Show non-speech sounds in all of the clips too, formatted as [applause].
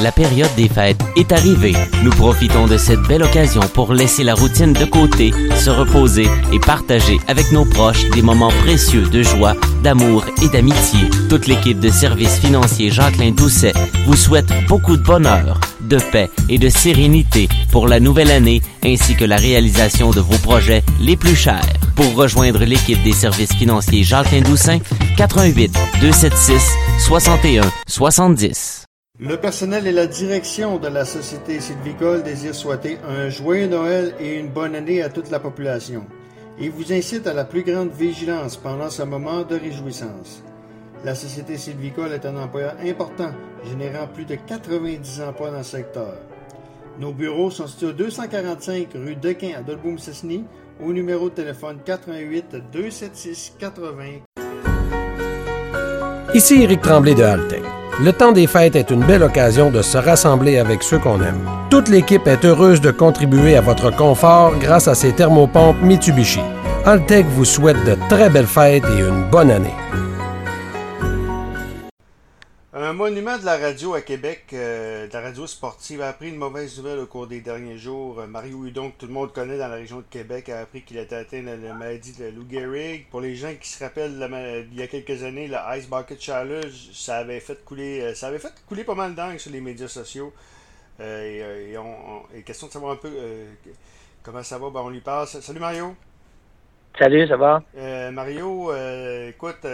La période des fêtes est arrivée. Nous profitons de cette belle occasion pour laisser la routine de côté, se reposer et partager avec nos proches des moments précieux de joie, d'amour et d'amitié. Toute l'équipe de services financiers Jacqueline Doucet vous souhaite beaucoup de bonheur, de paix et de sérénité pour la nouvelle année ainsi que la réalisation de vos projets les plus chers. Pour rejoindre l'équipe des services financiers Jacqueline Doucet, 88 276 61 70. Le personnel et la direction de la Société sylvicole désirent souhaiter un joyeux Noël et une bonne année à toute la population et vous incite à la plus grande vigilance pendant ce moment de réjouissance. La Société sylvicole est un employeur important, générant plus de 90 emplois dans le secteur. Nos bureaux sont situés au 245 rue Dequin à Dolboum-Cessny, au numéro de téléphone 88 276 80. Ici Éric Tremblay de Altec. Le temps des fêtes est une belle occasion de se rassembler avec ceux qu'on aime. Toute l'équipe est heureuse de contribuer à votre confort grâce à ces thermopompes Mitsubishi. Altec vous souhaite de très belles fêtes et une bonne année. Monument de la radio à Québec, euh, de la radio sportive, a appris une mauvaise nouvelle au cours des derniers jours. Euh, Mario Hudon, que tout le monde connaît dans la région de Québec, a appris qu'il était atteint de la maladie de Lou Gehrig. Pour les gens qui se rappellent, il y a quelques années, le Ice Bucket Challenge, ça avait fait couler, euh, ça avait fait couler pas mal d'angles sur les médias sociaux. et, on, question de savoir un peu comment ça va, ben, on lui parle. Salut Mario. Salut, ça va? Mario, écoute,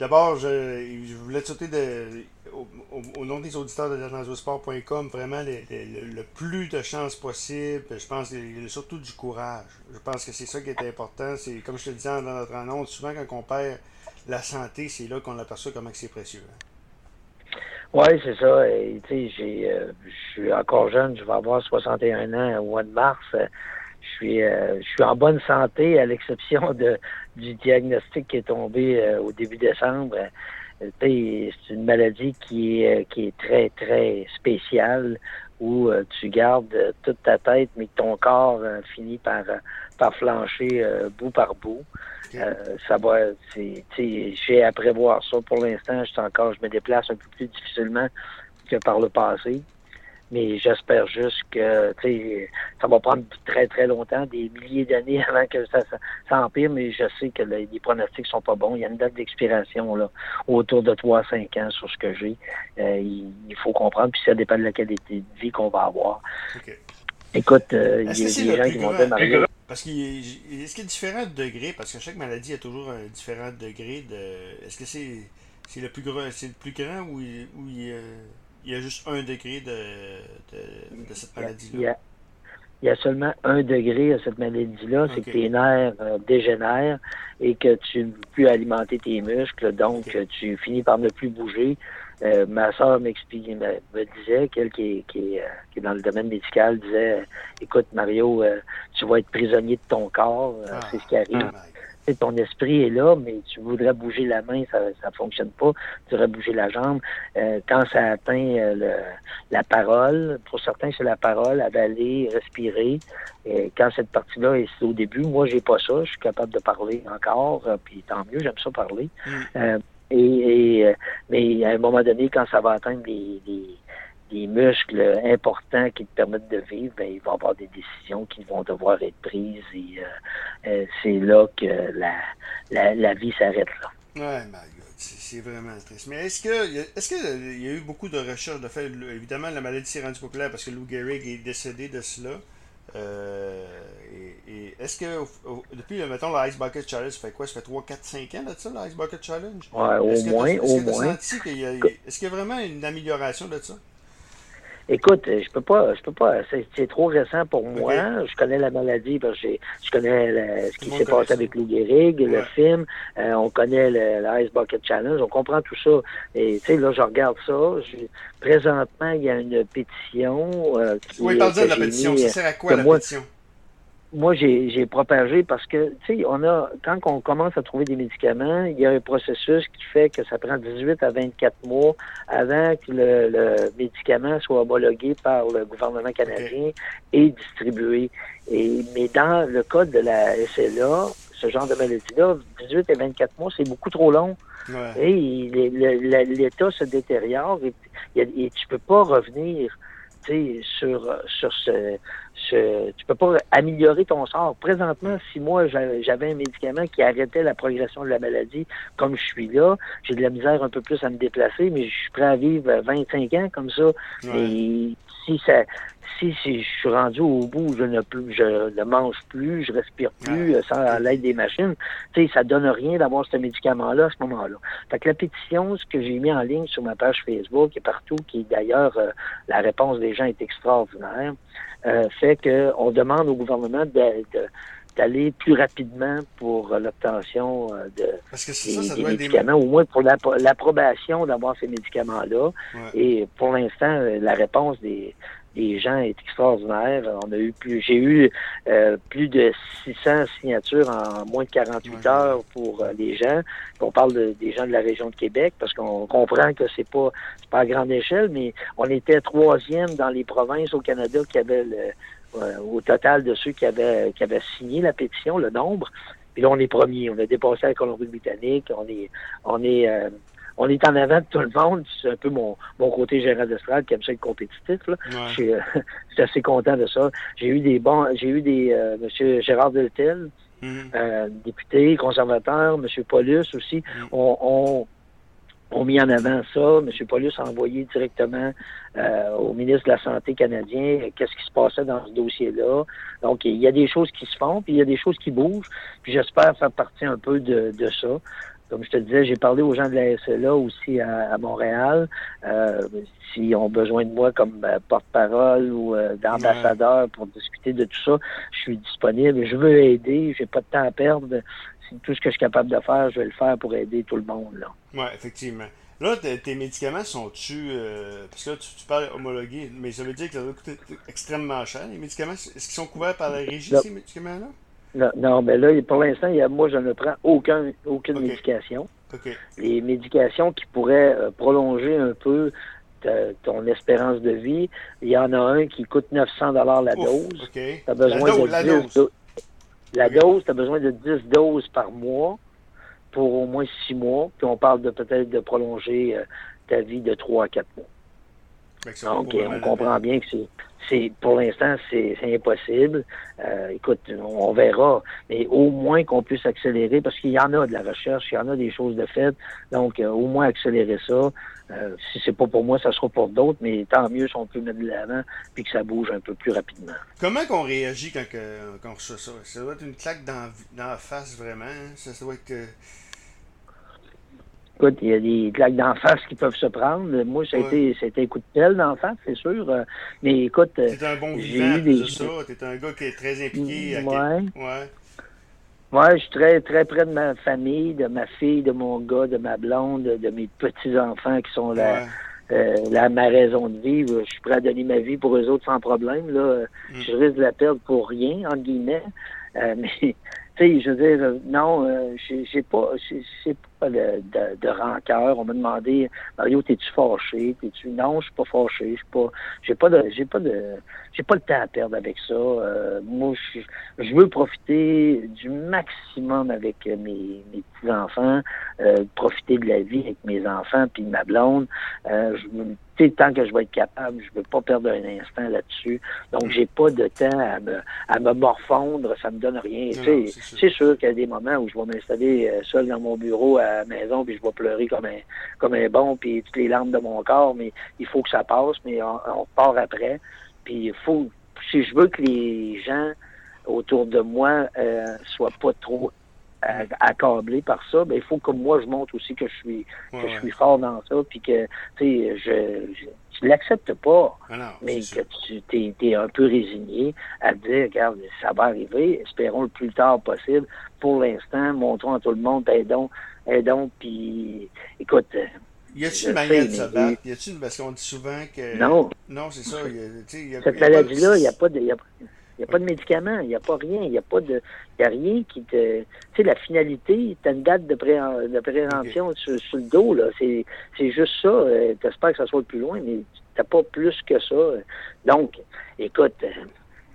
D'abord, je, voulais te souhaiter au, nom des auditeurs de danzosport.com vraiment le, plus de chance possible. Je pense surtout du courage. Je pense que c'est ça qui est important. C'est comme je te disais dans notre annonce, souvent quand on perd la santé, c'est là qu'on aperçoit comment c'est précieux. Hein. Oui, c'est ça. euh, je suis encore jeune, je vais avoir 61 ans au mois de mars. Je suis, euh, je suis en bonne santé, à l'exception de, du diagnostic qui est tombé euh, au début décembre. Euh, c'est une maladie qui est, qui est très, très spéciale où tu gardes toute ta tête, mais ton corps finit par, par flancher bout par bout. ça va, j'ai à prévoir ça. Pour l'instant, je encore, je me déplace un peu plus difficilement que par le passé mais j'espère juste que ça va prendre très très longtemps, des milliers d'années [laughs] avant que ça, ça, empire, mais je sais que les pronostics sont pas bons. Il y a une date d'expiration là autour de 3 à 5 ans sur ce que j'ai. Euh, il, faut comprendre, puis ça dépend de la qualité de vie qu'on va avoir. Écoute, euh, il y a des gens qui vont démarrer. Parce qu'il est-ce qu'il y a différents degrés, parce que chaque maladie a toujours un différent degré de. Est-ce que c'est c'est le plus grand c'est le plus grand ou, ou il, il y a juste un degré de, de, cette maladie-là. Il y, a, seulement un degré à cette maladie-là, c'est que tes nerfs euh, dégénèrent et que tu ne peux plus alimenter tes muscles, donc tu finis par ne plus bouger. Euh, ma soeur m'explique, me, disait, qu'elle qui est, qui, est, euh, qui est dans le domaine médical, disait Écoute, Mario, tu vas être prisonnier de ton corps, c'est ce qui arrive. Ah, ton esprit est là, mais tu voudrais bouger la main, ça ne fonctionne pas. Tu voudrais bouger la jambe. Euh, quand ça atteint euh, la parole, pour certains, c'est la parole, avaler, respirer. Et quand cette partie-là est au début, moi, j'ai pas ça. Je suis capable de parler encore, euh, puis tant mieux, j'aime ça parler. Mm. et, mais à un moment donné, quand ça va atteindre les des muscles importants qui te permettent de vivre, ben, il va y avoir des décisions qui vont devoir être prises et euh, euh, c'est là que la, la, la vie s'arrête là. Ouais, my God, c'est vraiment triste. Mais est-ce que est-ce qu'il y a eu beaucoup de recherches de fait évidemment la maladie s'est rendue populaire parce que Lou Gehrig est décédé de cela. Euh, et, est-ce que depuis, mettons, le Ice Bucket Challenge, ça fait quoi? Ça fait 3, 4, 5 ans de ça, le Ice Bucket Challenge? Ouais, au moins, au moins. Est-ce qu'il y a vraiment une amélioration de ça? Écoute, je peux pas, je peux pas. C'est trop récent pour moi. Je connais la maladie parce que je connais ce qui s'est passé avec Lou Gehrig, le film. Euh, on connaît le, Ice Bucket Challenge. On comprend tout ça. Et tu sais, là, je regarde ça. présentement, il y a une pétition. Euh, qui, oui, parle de la pétition. ça sert à quoi la pétition? Moi, j'ai propagé parce que, tu sais, on a, quand on commence à trouver des médicaments, il y a un processus qui fait que ça prend 18 à 24 mois avant que le, médicament soit homologué par le gouvernement canadien et distribué. Et, mais dans le cas de la SLA, ce genre de maladie-là, 18 à 24 mois, c'est beaucoup trop long. Et l'État se détériore et, et, tu peux pas revenir sur, sur ce, ce, tu peux pas améliorer ton sort. Présentement, si moi j'avais un médicament qui arrêtait la progression de la maladie, comme je suis là, j'ai de la misère un peu plus à me déplacer, mais je suis prêt à vivre 25 ans comme ça. Et si ça, si, si, je suis rendu au bout, je ne plus, je ne mange plus, je respire plus euh, sans l'aide des machines, tu sais, ça donne rien d'avoir ce médicament-là à ce moment-là. Fait que la pétition, ce que j'ai mis en ligne sur ma page Facebook et partout, qui d'ailleurs euh, la réponse des gens est extraordinaire, euh, fait qu'on demande au gouvernement d'aller plus rapidement pour l'obtention de des, médicaments, au moins pour l'approbation d'avoir ces médicaments-là. Et pour l'instant, la réponse des, des gens est extraordinaire. On a eu plus, j'ai eu euh, plus de 600 signatures en moins de 48 heures pour euh, les gens. On parle des gens de la région de Québec parce qu'on comprend que c'est pas pas à grande échelle, mais on était troisième dans les provinces au Canada qui avaient euh, au total de ceux qui avaient qui avaient signé la pétition, le nombre. Puis là, on est premier. On a dépassé la Colombie-Britannique. On est on est on est en avant de tout le monde. C'est un peu mon, mon côté gérant d'estrade qui aime ça être compétitif. Là. Je, suis, euh, [laughs] assez content de ça. J'ai eu des bons, j'ai eu des euh, Monsieur Gérard Deltel, mhm. euh, député, conservateur, Monsieur Paulus aussi, mhm. on, on ont mis en avant ça. M. Paulus a envoyé directement euh, au ministre de la Santé canadien qu'est-ce qui se passait dans ce dossier-là. Donc, il y a des choses qui se font, puis il y a des choses qui bougent. Puis j'espère faire partie un peu de, de ça. Comme je te disais, j'ai parlé aux gens de la SLA aussi à, Montréal. Euh, S'ils ont besoin de moi comme euh, porte-parole ou euh, d'ambassadeur pour discuter de tout ça, je suis disponible. Je veux aider. J'ai pas de temps à perdre. Tout ce que je suis capable de faire, je vais le faire pour aider tout le monde. Oui, effectivement. Là, tes médicaments sont-tu. Parce que là, tu, parles homologué, mais ça veut dire que ça va coûter extrêmement cher. Les médicaments, est-ce qu'ils sont couverts par la régie, ces médicaments-là? Non, mais là, pour l'instant, moi, je ne prends aucun, aucune médication. Les médications qui pourraient euh, prolonger un peu ton espérance de vie, il y en a un qui coûte 900 dollars la dose. Tu as besoin de 10 dose. La dose, tu as besoin de 10 doses par mois pour au moins 6 mois. Puis on parle de peut-être de prolonger euh, ta vie de 3 à 4 mois. Donc, on comprend bien que c'est pour l'instant c'est impossible. Euh, écoute, on, verra, mais au moins qu'on puisse accélérer parce qu'il y en a de la recherche, il y en a des choses de fait. Donc, euh, au moins accélérer ça. Euh, si c'est pas pour moi, ça sera pour d'autres, mais tant mieux si on peut mettre de l'avant puis que ça bouge un peu plus rapidement. Comment qu'on réagit quand, on reçoit ça? Ça doit être une claque dans, dans la face vraiment. Hein? Ça, ça doit être Écoute, il y a des claques d'en face qui peuvent se prendre. Moi, ça a, été, un coup de pelle d'en face, c'est sûr. Euh, mais écoute. Euh, T'es un bon vivant, des... ça. T'es un gars qui est très impliqué. Mm, ouais. ouais. Ouais, je suis très, très près de ma famille, de ma fille, de mon gars, de ma blonde, de mes petits-enfants qui sont là. Euh, ma raison de vivre. Je suis prêt à donner ma vie pour eux autres sans problème. Là. Mm. Je risque de la perdre pour rien, entre guillemets. [laughs] mais je veux dire, non, euh, j'ai pas, c'est pas de, de, rancœur. On m'a demandé, Mario, t'es-tu fâché? T'es-tu, non, je suis pas fâché. Je suis pas, j'ai pas de, j'ai pas de, j'ai pas le temps à perdre avec ça. Euh, moi, je, veux profiter du maximum avec mes, mes petits enfants, profiter de la vie avec mes enfants puis ma blonde. je tant que je vais être capable, je ne veux pas perdre un instant là-dessus. Donc, j'ai pas de temps à me, à me morfondre, ça me donne rien. C'est sûr qu'il y a des moments où je vais m'installer euh, seul dans mon bureau à maison, puis je vais pleurer comme un, comme un bon, puis toutes les larmes de mon corps, mais il faut que ça passe, mais on, part après. Puis il faut, si je veux que les gens autour de moi euh, soient pas trop accablé par ça, ben il faut que moi je montre aussi que je suis que je suis fort dans ça, puis que tu sais je, je, l'accepte pas, ah mais que tu t'es, es un peu résigné à dire regarde ça va arriver, espérons le plus tard possible. Pour l'instant, montrons à tout le monde, aidons, aidons, puis écoute. Euh, y a-t-il une manière de se battre? Y a-t-il parce qu'on dit souvent que non, non c'est ça. Y y a, Cette maladie-là, il n'y a pas de, y a, il n'y a pas de médicaments, il n'y a pas rien, il n'y a pas de. Y a rien qui te. Tu sais, la finalité, tu as une date de, pré... de prévention sur, le dos, là. C'est, c'est juste ça. Euh, tu espères que ça soit le plus loin, mais tu pas plus que ça. Donc, écoute, euh,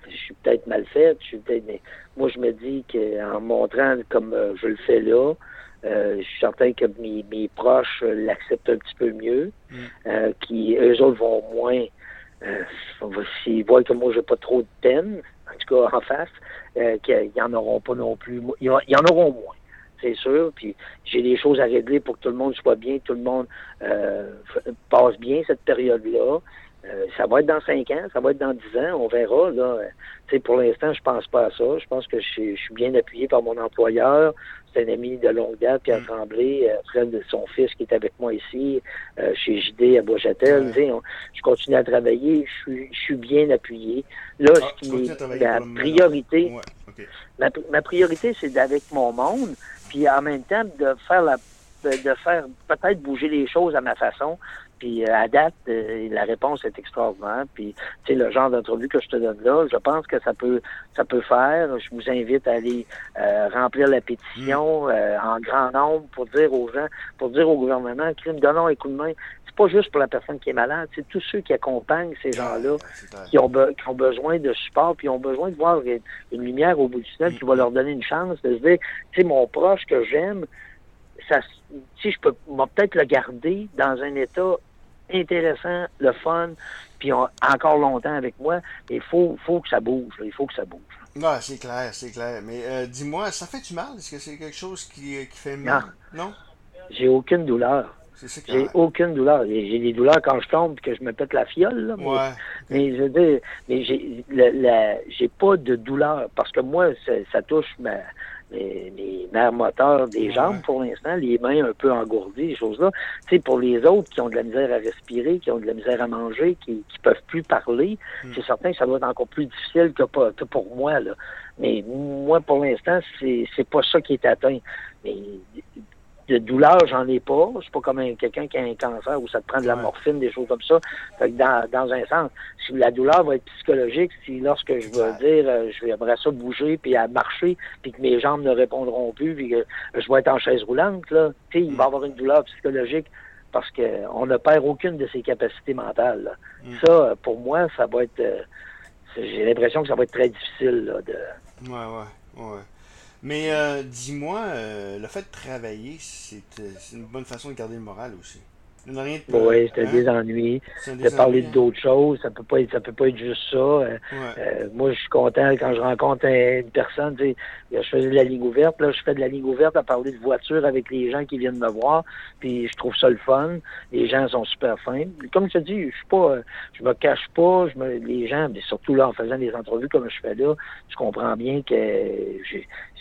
je suis peut-être mal fait, je suis peut-être. Mais moi, je me dis qu'en montrant comme euh, je le fais là, je suis certain que mes, mes proches l'acceptent un petit peu mieux, mm. qui eux autres vont moins. S'ils voient que moi j'ai pas trop de peine, en tout cas en face, qu'ils en auront pas non plus. Ils en auront moins c'est sûr. Puis j'ai des choses à régler pour que tout le monde soit bien, tout le monde euh, passe bien cette période-là. Euh, ça va être dans cinq ans, ça va être dans dix ans, on verra. Là. sais, pour l'instant, je pense pas à ça. Je pense que je, suis bien appuyé par mon employeur. C'est un ami de longue date, Pierre mm. Tremblay, euh, frère de son fils qui est avec moi ici, chez JD à Bois-Châtel. Je continue à travailler, je suis, je suis bien appuyé. Là, ah, ce qui est la priorité, ma, priorité, c'est d'avec mon monde, puis en même temps de faire la de faire peut-être bouger les choses à ma façon. Puis euh, à date, euh, la réponse est extraordinaire. Puis tu sais le genre d'entrevue que je te donne là, je pense que ça peut ça peut faire. Je vous invite à aller euh, remplir la pétition mm. en grand nombre pour dire aux gens, pour dire au gouvernement, crime donnons un coup de main. C'est pas juste pour la personne qui est malade, c'est tous ceux qui accompagnent ces gens-là, qui ont, qui ont besoin de support, puis ont besoin de voir une, lumière au bout du tunnel qui va leur donner une chance de se dire, tu sais, mon proche que j'aime, ça, si je peux peut-être le garder dans un état intéressant, le fun, puis encore longtemps avec moi, il faut, faut que ça bouge. il faut que ça bouge. Non, c'est clair, c'est clair. Mais euh, dis-moi, ça fait du mal? Est-ce que c'est quelque chose qui, qui fait mal? Non. J'ai aucune douleur. J'ai aucune douleur. J'ai des douleurs quand je tombe et que je me pète la fiole. Là, mais, ouais, mais je veux dire, mais j'ai pas de douleur parce que moi, ça touche ma, mes nerfs moteurs des jambes pour l'instant, les mains un peu engourdies, ces choses-là. Tu sais, pour les autres qui ont de la misère à respirer, qui ont de la misère à manger, qui qui peuvent plus parler, hmm. c'est certain que ça doit être encore plus difficile que, pour moi. Là. Mais moi, pour l'instant, c'est c'est pas ça qui est atteint. Mais de douleur, j'en ai pas. C'est pas comme quelqu'un qui a un cancer où ça te prend de la morphine, des choses comme ça. Fait que dans, dans un sens, si la douleur va être psychologique, si lorsque je vais dire euh, je vais ça bouger puis à marcher, puis que mes jambes ne répondront plus, puis que je vais être en chaise roulante, là, tu sais, il va y mm. avoir une douleur psychologique parce qu'on ne perd aucune de ses capacités mentales. Mm. Ça, pour moi, ça va être euh, j'ai l'impression que ça va être très difficile là, de. Ouais, ouais, ouais. Mais euh, dis-moi, euh, le fait de travailler, c'est une bonne façon de garder le moral aussi. Oui, c'est hein? des ennuis. De parler d'autres choses, ça peut pas être, ça peut pas être juste ça. Euh, euh, moi, je suis content quand je rencontre une personne. Tu sais, je faisais de la ligne ouverte, là, je fais de la ligne ouverte à parler de voiture avec les gens qui viennent me voir. Puis je trouve ça le fun. Les gens sont super fins. Comme je te dis, je suis pas, je me cache pas. Je me, les gens, mais surtout là en faisant des entrevues comme je fais là, je comprends bien que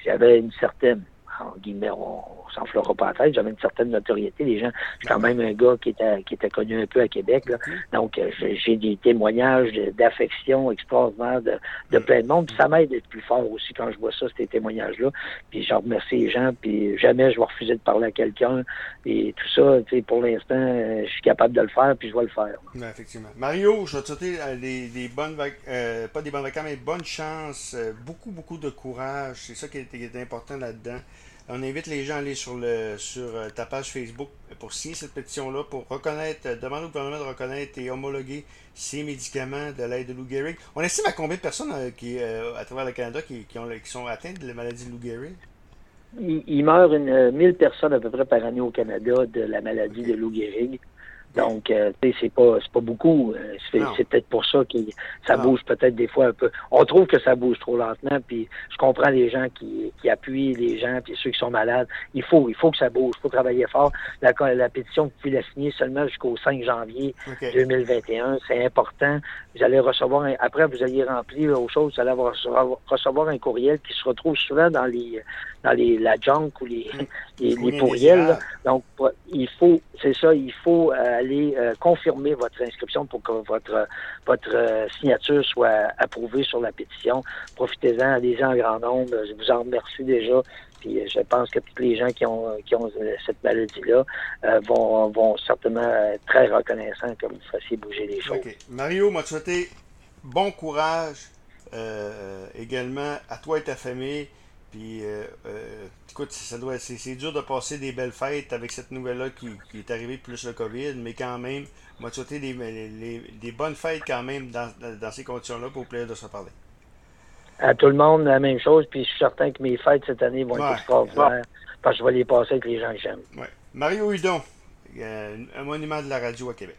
j'avais une certaine en guillemets, on, s'enflera pas la tête. J'avais une certaine notoriété. Les gens, je suis quand même un gars qui était, qui était connu un peu à Québec. Donc, euh, j'ai des témoignages d'affection extraordinaires de, de plein de monde. Puis ça m'aide d'être plus fort aussi quand je vois ça, ces témoignages-là. Puis je remercie les gens. Puis jamais je vais refuser de parler à quelqu'un. Et tout ça, tu sais, pour l'instant, euh, je suis capable de le faire. Puis je vais le faire. effectivement. Mario, je vais te souhaiter euh, des, bonnes vacances, pas des bonnes vacances, mais bonne chance. beaucoup, beaucoup de courage. C'est ça qui est important là-dedans. On invite les gens à aller sur, le, sur euh, ta page Facebook pour signer cette pétition-là, pour reconnaître, euh, demander au gouvernement de reconnaître et homologuer ces médicaments de l'aide de Lou Gehrig. On estime à combien de personnes euh, qui, à travers le Canada qui, ont, qui sont atteintes de la maladie de Lou Gehrig? Il, meurt une, 1000 personnes à peu près par année au Canada de la maladie de Lou Gehrig. Donc, euh, c'est pas c'est pas beaucoup. Euh, c'est peut-être pour ça que ça bouge peut-être des fois un peu. On trouve que ça bouge trop lentement, puis je comprends les gens qui, qui appuient les gens, puis ceux qui sont malades. Il faut il faut que ça bouge, il faut travailler fort. La, la pétition, vous pouvez la signer seulement jusqu'au 5 janvier 2021. C'est important. Vous allez recevoir, un, après vous allez remplir aux choses, vous allez recevoir un courriel qui se retrouve souvent dans les dans les, la junk ou les, [laughs] les, les pourriels. Donc, il faut, c'est ça, il faut euh, aller euh, confirmer votre inscription pour que votre votre euh, signature soit approuvée sur la pétition. Profitez-en, allez-y en grand nombre. Je vous en remercie déjà. Puis je pense que tous les gens qui ont qui ont cette maladie-là vont, vont certainement être très reconnaissants que vous fassiez bouger les choses. Mario m'a souhaité bon courage également à toi et ta famille. Puis, euh, euh, écoute, ça doit, c'est, dur de passer des belles fêtes avec cette nouvelle-là qui, est arrivée, plus le COVID, mais quand même, moi, souhaiter des, des bonnes fêtes quand même dans, ces conditions-là pour plaisir de se parler. À tout le monde, la même chose, puis je suis certain que mes fêtes cette année vont être extraordinaires. parce que je vais les passer avec les gens que j'aime. Ouais. Mario Hudon, euh, un monument de la radio à Québec.